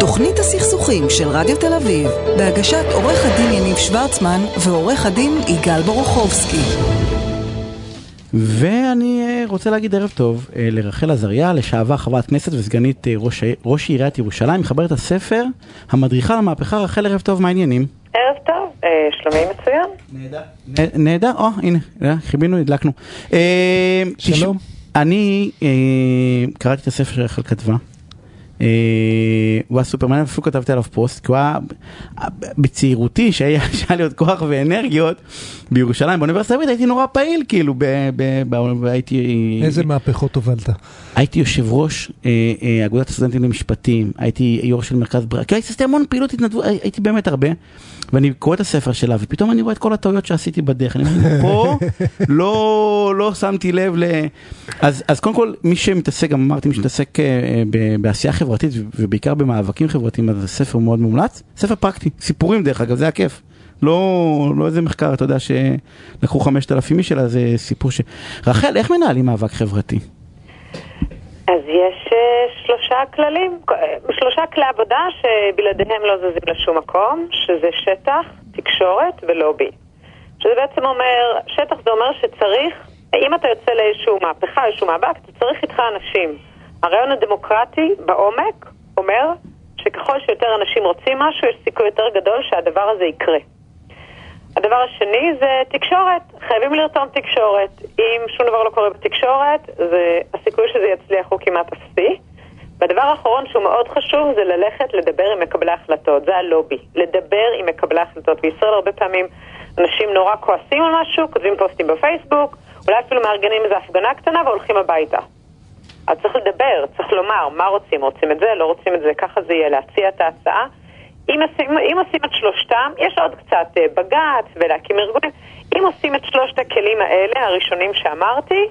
תוכנית הסכסוכים של רדיו תל אביב, בהגשת עורך הדין יניב שוורצמן ועורך הדין יגאל בורוכובסקי. ואני אה, רוצה להגיד ערב טוב אה, לרחל עזריה, לשעבר חברת כנסת וסגנית אה, ראש, ראש עיריית ירושלים, מחברת הספר המדריכה למהפכה. רחל, ערב טוב, מה העניינים? ערב טוב, שלומי מצוין. נהדר. נהדר, או, הנה, חיבינו, הדלקנו. שלום. אני קראתי את הספר שרחל כתבה. אה, הוא היה סופר מעניין, אפילו כתבתי עליו פוסט, כי הוא היה בצעירותי, שהיה לי עוד כוח ואנרגיות בירושלים, באוניברסיטה העברית הייתי נורא פעיל, כאילו, הייתי... איזה מהפכות הובלת? הייתי יושב ראש אה, אה, אגודת הסטודנטים למשפטים, הייתי יו"ר של מרכז ברירה, כאילו עשיתי המון פעילות התנדבות, הי- הייתי באמת הרבה, ואני קורא את הספר שלה, ופתאום אני רואה את כל הטעויות שעשיתי בדרך, אני אומר, פה לא, לא שמתי לב ל... אז, קודם כל, מי שמתעסק, גם אמרתי, מי שמתעסק אה, בעשייה חברתית, ובעיקר במאבקים חברתיים, אז הספר מאוד מומלץ, ספר פרקטי, סיפורים דרך אגב, זה הכיף. לא, לא איזה מחקר, אתה יודע, שלקחו 5,000 איש, אלא זה סיפור ש... רחל, איך מנהלים מאבק חברתי? אז יש אה, שלושה כללים, שלושה כלי עבודה שבלעדיהם לא זזים לשום מקום, שזה שטח, תקשורת ולובי. שזה בעצם אומר, שטח זה אומר שצריך, אם אתה יוצא לאיזשהו מהפכה, איזשהו מאבק, אתה צריך איתך אנשים. הרעיון הדמוקרטי בעומק אומר שככל שיותר אנשים רוצים משהו, יש סיכוי יותר גדול שהדבר הזה יקרה. הדבר השני זה תקשורת, חייבים לרתום תקשורת. אם שום דבר לא קורה בתקשורת, זה, הסיכוי שזה יצליח הוא כמעט אפסי. והדבר האחרון שהוא מאוד חשוב זה ללכת לדבר עם מקבלי החלטות, זה הלובי. לדבר עם מקבלי החלטות. בישראל הרבה פעמים אנשים נורא כועסים על משהו, כותבים פוסטים בפייסבוק, אולי אפילו מארגנים איזו הפגנה קטנה והולכים הביתה. אז צריך לדבר, צריך לומר מה רוצים, רוצים את זה, לא רוצים את זה, ככה זה יהיה, להציע את ההצעה. אם עושים, אם עושים את שלושתם, יש עוד קצת אה, בג"ץ ולהקים ארגונים, אם עושים את שלושת הכלים האלה, הראשונים שאמרתי,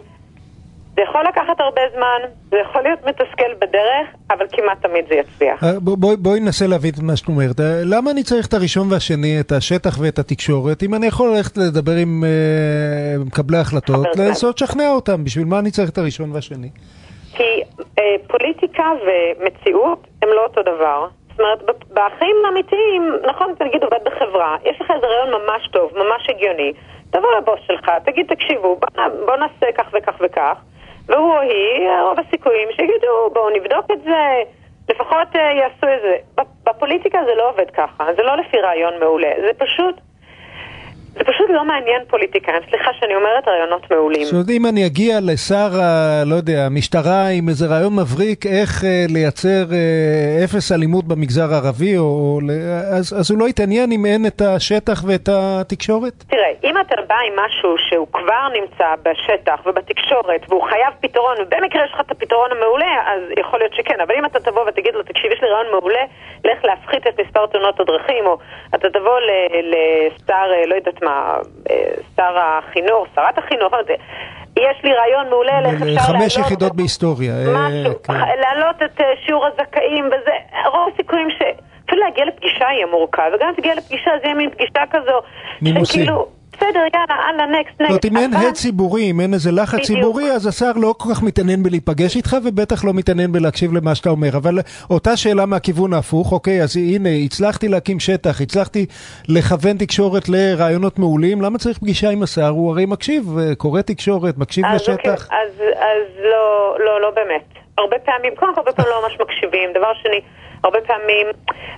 זה יכול לקחת הרבה זמן, זה יכול להיות מתסכל בדרך, אבל כמעט תמיד זה יצליח. אה, בוא- בואי בואי ננסה להבין את מה שאת אומרת. אה, למה אני צריך את הראשון והשני, את השטח ואת התקשורת, אם אני יכול ללכת לדבר עם מקבלי החלטות. לנסות לשכנע אותם, בשביל מה אני צריך את הראשון והשני? כי אה, פוליטיקה ומציאות הם לא אותו דבר. זאת אומרת, בחיים האמיתיים, נכון, אתה נגיד עובד בחברה, יש לך איזה רעיון ממש טוב, ממש הגיוני, תבוא לבוס שלך, תגיד, תקשיבו, בוא, בוא נעשה כך וכך וכך, והוא או היא, רוב הסיכויים שיגידו, בואו נבדוק את זה, לפחות אה, יעשו את זה. בפוליטיקה זה לא עובד ככה, זה לא לפי רעיון מעולה, זה פשוט... זה פשוט לא מעניין פוליטיקאים, סליחה שאני אומרת רעיונות מעולים. זאת אומרת, אם אני אגיע לשר, לא יודע, המשטרה עם איזה רעיון מבריק איך אה, לייצר אה, אפס אלימות במגזר הערבי, או, או, אז, אז הוא לא יתעניין אם אין את השטח ואת התקשורת? תראה, אם אתה בא עם משהו שהוא כבר נמצא בשטח ובתקשורת והוא חייב פתרון, ובמקרה יש לך את הפתרון המעולה, אז יכול להיות שכן. אבל אם אתה תבוא ותגיד לו, תקשיב, יש לי רעיון מעולה, לך להפחית את מספר תאונות הדרכים, או אתה תבוא לשר, אה, לא יודעת מה, אה, שר החינוך, שרת החינוך, יודע, יש לי רעיון מעולה, איך אפשר חמש להעלות יחידות את- בהיסטוריה. אה, משהו, כן. להעלות את אה, שיעור הזכאים וזה, רוב הסיכויים ש... אפילו להגיע לפגישה יהיה מורכב, וגם אם תגיע לפגישה זה יהיה מין פגישה כזו, נימוסי. שכאילו, בסדר, יאללה, הלאה, נקסט, זאת אומרת, נקסט. אם אין הד ציבורי, אם אין איזה לחץ. ציבורי, אז השר לא כל כך מתעניין בלהיפגש איתך, ובטח לא מתעניין בלהקשיב למה שאתה אומר. אבל אותה שאלה מהכיוון ההפוך, אוקיי, אז הנה, הצלחתי להקים שטח, הצלחתי לכוון תקשורת לרעיונות מעולים, למה צריך פגישה עם השר? הוא הרי מקשיב, אה, קורא תקשורת, מקשיב אוקיי, לשטח. אז, אז לא, לא, לא באמת. הרבה פעמים, קודם כל הרבה פעמים לא ממש מקשיבים. דבר שני, הרבה פעמים,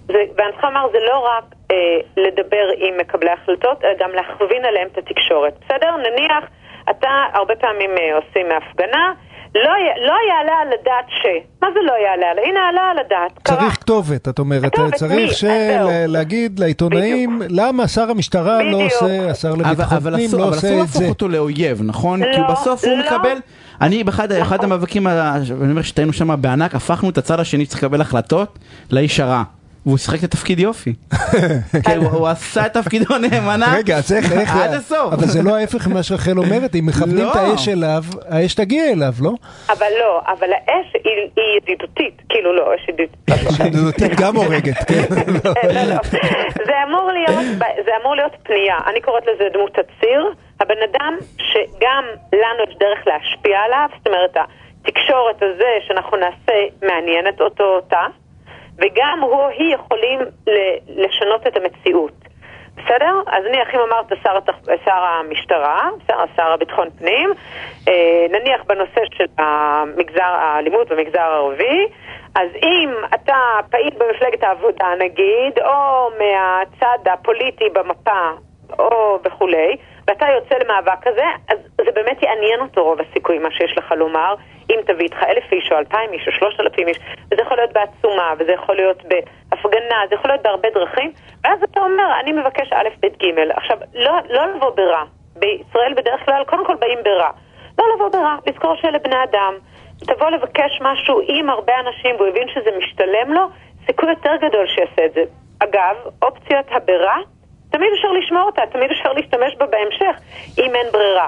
זה, ואני צריכה לומר, זה לא רק אה, לדבר עם מקבלי החלטות, אלא גם להכווין עליהם את התקשורת. בסדר? נניח, אתה הרבה פעמים אה, עושים הפגנה, לא, לא יעלה על הדעת ש... מה זה לא יעלה על... הנה, עלה על הדעת, קרה. צריך כתובת, את אומרת, כתובת, צריך מי? ש- אז זהו. לה- להגיד לעיתונאים למה שר המשטרה לא בדיוק. עושה, השר אבל, לביטחון אבל, פנים אסור, לא אבל עושה אסור את להפוך זה. אותו לאויב, נכון? כי לא, בסוף הוא לא. מקבל... אני באחד אחד המאבקים, אני אומר שטעינו שם בענק, הפכנו את הצד השני שצריך לקבל החלטות לאיש הרע. והוא שיחק את התפקיד יופי. כן, הוא, הוא עשה את תפקידו נאמנה רגע, אז איך, איך, עד הסוף. אבל זה לא ההפך ממה שרחל אומרת, אם מכוונים לא. את האש אליו, האש תגיע אליו, לא? אבל לא, אבל האש היא, היא ידידותית, כאילו לא, אש ידידותית. ידידותית גם הורגת, כן. אמור להיות, זה אמור להיות פנייה. אני קוראת לזה דמות הציר. הבן אדם שגם לנו יש דרך להשפיע עליו, זאת אומרת, התקשורת הזה שאנחנו נעשה מעניינת אותו אותה, וגם הוא או היא יכולים לשנות את המציאות. בסדר? אז נניח אם אמרת שר, התח... שר המשטרה, שר, שר הביטחון פנים, אה, נניח בנושא של המגזר, האלימות במגזר הערבי, אז אם אתה פעיל במפלגת העבודה נגיד, או מהצד הפוליטי במפה, או וכולי, ואתה יוצא למאבק כזה, אז זה באמת יעניין אותו רוב הסיכוי מה שיש לך לומר, אם תביא איתך אלף איש או אלפיים איש או שלושת אלפים איש, וזה יכול להיות בעצומה, וזה יכול להיות בהפגנה, זה יכול להיות בהרבה דרכים, ואז אתה אומר, אני מבקש א', ב', ג'. עכשיו, לא, לא לבוא ברע. בישראל בדרך כלל, קודם כל באים ברע. לא לבוא ברע, לזכור שאלה בני אדם. תבוא לבקש משהו עם הרבה אנשים והוא הבין שזה משתלם לו, סיכוי יותר גדול שיעשה את זה. אגב, אופציית הברע, תמיד אפשר לשמור אותה, תמיד אפשר להשתמש בה בהמשך, אם אין ברירה.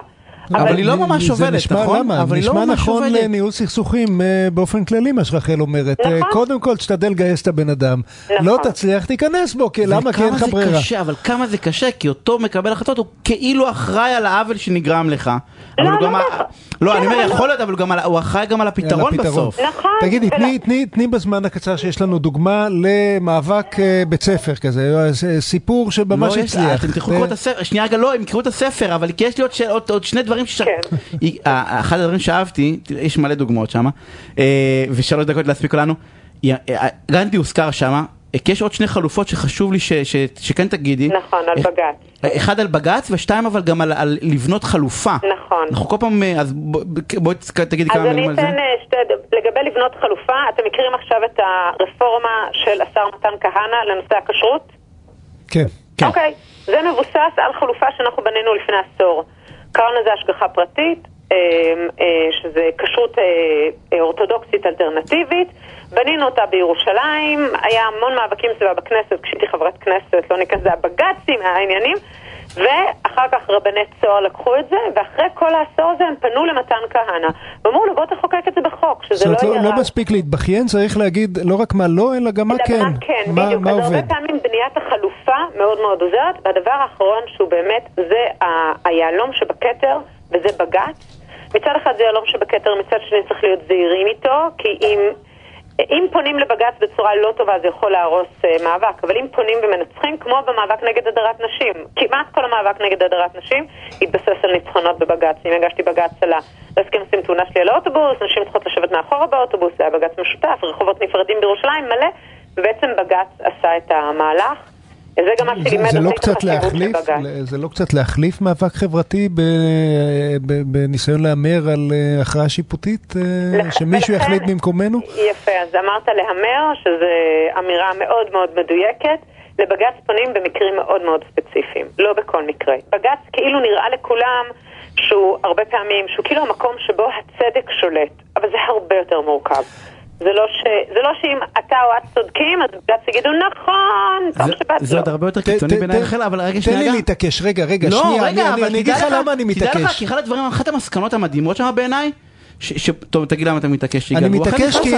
אבל היא לא ממש עובדת, נשמע, נכון? למה? אבל היא לא נשמע ממש נכון עובדת. לניהול סכסוכים אה, באופן כללי, מה שרחל אומרת. אה, נכון. קודם כל, תשתדל לגייס את הבן אדם. נכון. לא תצליח, תיכנס בו, כי למה? כי אין לך ברירה. זה קשה, אבל כמה זה קשה, כי אותו מקבל החלטות הוא כאילו אחראי על העוול שנגרם לך. אבל לא, הוא לא גם... ככה. לא, כן, אני אומר, אבל יכול להיות, אבל הוא על- הוא אחראי גם על הפתרון הפתרון. בסוף. נכון. תגידי, תני, תני, תני בזמן הקצר שיש לנו דוגמה למאבק אה, בית ספר כזה, אה, סיפור שממש לא, יש- הצליח. אתם תלכו ו- לקרוא את הספר, שנייה רגע, לא, הם יקראו את הספר, אבל כי יש לי עוד, שאל- עוד, עוד שני דברים שש... כן. היא- ה- אחד הדברים שאהבתי, יש מלא דוגמאות שם, ושלוש דקות להספיק לנו, אה, גנדי הוזכר שם, כי יש עוד שני חלופות שחשוב לי ש, ש, שכן תגידי. נכון, על אה, בג"ץ. אחד על בג"ץ ושתיים אבל גם על, על לבנות חלופה. נכון. אנחנו כל פעם, אה, אז בוא- בואי תגידי אז כמה אני מילים על זה. אתן אה, שתי, לגבי לבנות חלופה, אתם מכירים עכשיו את הרפורמה של השר מתן כהנא לנושא הכשרות? כן. כן. אוקיי, זה מבוסס על חלופה שאנחנו בנינו לפני עשור. קראנו לזה השגחה פרטית, אה, אה, שזה כשרות אה, אורתודוקסית אלטרנטיבית. בנינו אותה בירושלים, היה המון מאבקים סביבה בכנסת, כשהייתי חברת כנסת, לא ניכנס, זה הבג"צים, העניינים. ואחר כך רבני צוהר לקחו את זה, ואחרי כל העשור הזה הם פנו למתן כהנא, ואמרו לו בוא תחוקק את זה בחוק, שזה זאת לא אומרת, יהיה לא, רע. לא מספיק להתבכיין, צריך להגיד לא רק מה לא, אלא גם מה אלא כן. מה כן, מה, בדיוק. מה אז. הרבה פעמים בניית החלופה מאוד מאוד עוזרת, והדבר האחרון שהוא באמת, זה היהלום שבכתר, וזה בג"ץ. מצד אחד זה יהלום שבכתר, מצד שני צריך להיות זהירים איתו, כי אם... אם פונים לבג"ץ בצורה לא טובה זה יכול להרוס uh, מאבק, אבל אם פונים ומנצחים, כמו במאבק נגד הדרת נשים, כמעט כל המאבק נגד הדרת נשים התבסס על ניצחונות בבג"ץ. אם הגשתי בג"ץ על ה... הסכים לשים תאונה שלי על האוטובוס, נשים צריכות לשבת מאחורה באוטובוס, זה היה בג"ץ משותף, רחובות נפרדים בירושלים מלא, ובעצם בג"ץ עשה את המהלך. זה גם מה שלימד זה, לא קצת להחליף, בג"ץ. זה לא קצת להחליף מאבק חברתי בניסיון להמר על אה, הכרעה שיפוטית? אה, שמישהו יחליט במקומנו? יפה, אז אמרת להמר, שזו אמירה מאוד מאוד מדויקת. לבג"ץ פונים במקרים מאוד מאוד ספציפיים, לא בכל מקרה. בג"ץ כאילו נראה לכולם שהוא הרבה פעמים, שהוא כאילו המקום שבו הצדק שולט, אבל זה הרבה יותר מורכב. זה לא, ש... זה לא שאם אתה או את צודקים, אז בג"ץ יגידו נכון, טוב זה- שבאת זה לו. עוד הרבה יותר קיצוני בעיניי רחל, אבל רגע תן שנייה. לי רגע. להתעקש, רגע, רגע, לא, שנייה, רגע, אני- אגיד לך למה אני תדע לך, מתעקש. כי אחד הדברים, אחת המסקנות המדהימות שם בעיניי, ש- ש- טוב, תגיד למה אתה מתעקש, יגאל, אני מתעקש כי,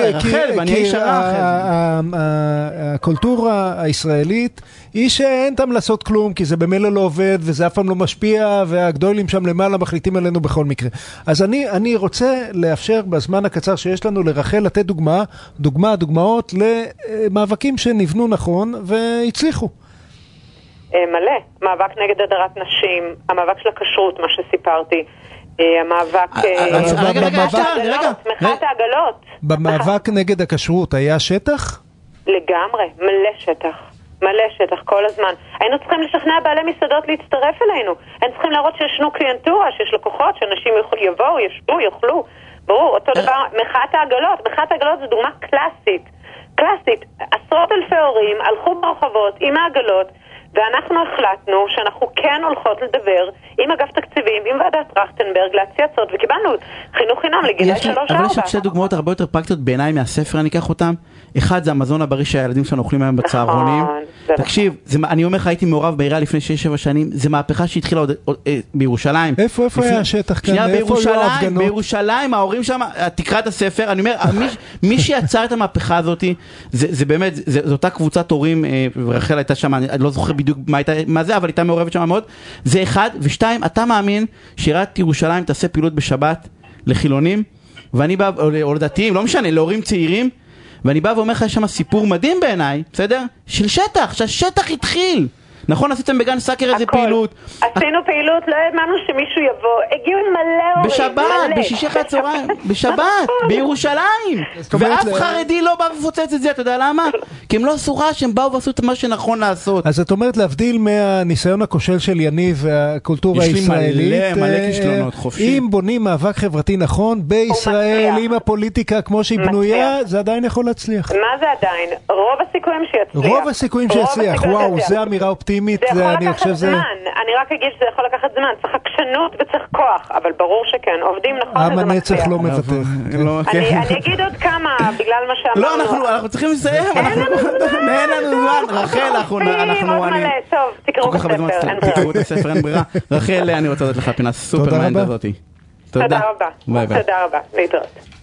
הקולטורה הישראלית היא שאין טעם לעשות כלום, כי זה במילא לא עובד, וזה אף פעם לא משפיע, והגדולים שם למעלה מחליטים עלינו בכל מקרה. אז אני, אני רוצה לאפשר בזמן הקצר שיש לנו לרחל לתת דוגמה, דוגמה, דוגמאות למאבקים שנבנו נכון והצליחו. אה, מלא. מאבק נגד הדרת נשים, המאבק של הכשרות, מה שסיפרתי. אה, המאבק... אה, אה, רגע, רגע, מחאת רגע, העגלות. במאבק נגד הכשרות היה שטח? לגמרי, מלא שטח. מלא שטח כל הזמן. היינו צריכים לשכנע בעלי מסעדות להצטרף אלינו. הם צריכים להראות שישנו קליינטורה, שיש לקוחות, שאנשים יבואו, ישבו, יאכלו. ברור, אותו. דבר, מחאת העגלות. מחאת העגלות זו דוגמה קלאסית. קלאסית. עשרות אלפי הורים הלכו ברחובות עם העגלות, ואנחנו החלטנו שאנחנו כן הולכות לדבר עם אגף תקציבים, עם ועדת טרכטנברג, להציע הצעות, וקיבלנו חינוך חינם לגילאי יש לי- שלוש אבל יש עוד. שתי דוגמאות הרבה יותר פרקטיות בעיניי מהספר, אני אקח אותם. אחד זה המזון הבריא שהילדים שלנו אוכלים היום בצהרונים. נכון, זה תקשיב, זה- אני אומר לך, הייתי מעורב בעירייה לפני 6-7 שנים, זה מהפכה שהתחילה עוד עוד, אה, בירושלים. איפה- איפה לפני- היה השטח כאן? שנייה, היו בירושלים? בירושלים, ההורים שם, אה, תקרא את הספר, אני אומר, מי- מי שיצר את המהפכה הזאת, זה זה באמת, זה- זו אותה קבוצת הורים, אה, ורחל הייתה שם, אני לא זוכר בדיוק מה הייתה, מה זה, אבל הייתה מעורבת שם מאוד. זה אחד, ושתיים, אתה מאמין שעיריית ירושלים תעשה פעילות בשבת לחילונים? ואני בא, או לדתיים, לא משנה, להורים צעירים, ואני בא ואומר לך, יש שם סיפור מדהים בעיניי, בסדר? של שטח, שהשטח התחיל. נכון, עשיתם בגן סאקר איזה. פעילות. עשינו פעילות, לא האמנו שמישהו יבוא. הגיעו מלא הורים. בשבת. בשישי אחרי הצהריים, בשבת. בירושלים. ואף חרדי לא בא ופוצץ את זה, אתה יודע למה? כי הם לא עשו רעש, הם באו ועשו את מה שנכון לעשות. אז את אומרת להבדיל מהניסיון הכושל של יניב והקולטורה יש לי הישראלית, מלא, מלא אה, כישלונות, חופשי. אם בונים מאבק חברתי נכון בישראל. עם הפוליטיקה כמו שהיא. בנויה, זה עדיין יכול להצליח. מה זה עדיין? רוב הסיכויים שיצליח. רוב הסיכויים שיצליח, וואו. זו אמירה אופטימית, זה זה- יכול אני לקחת חושב זה... זמן, אני רק אגיד שזה יכול לקחת זמן, צריך עקשנות וצריך כוח, אבל ברור שכן, עובדים נכון עם וזה הנצח מצליח. לא מוותר. לא, אני כן. אני אגיד עוד כמה, בגלל מה שאמרנו. לא, אנחנו אנחנו צריכים לסיים, אנחנו- אין לנו זמן, רחל, אנחנו. טוב, תקראו זמן, בספר, אין ברירה. תקראו את הספר, אין ברירה. רחל, אני רוצה לתת לך פינה סופר רבה. הזאתי. תודה רבה. תודה רבה, להתראות.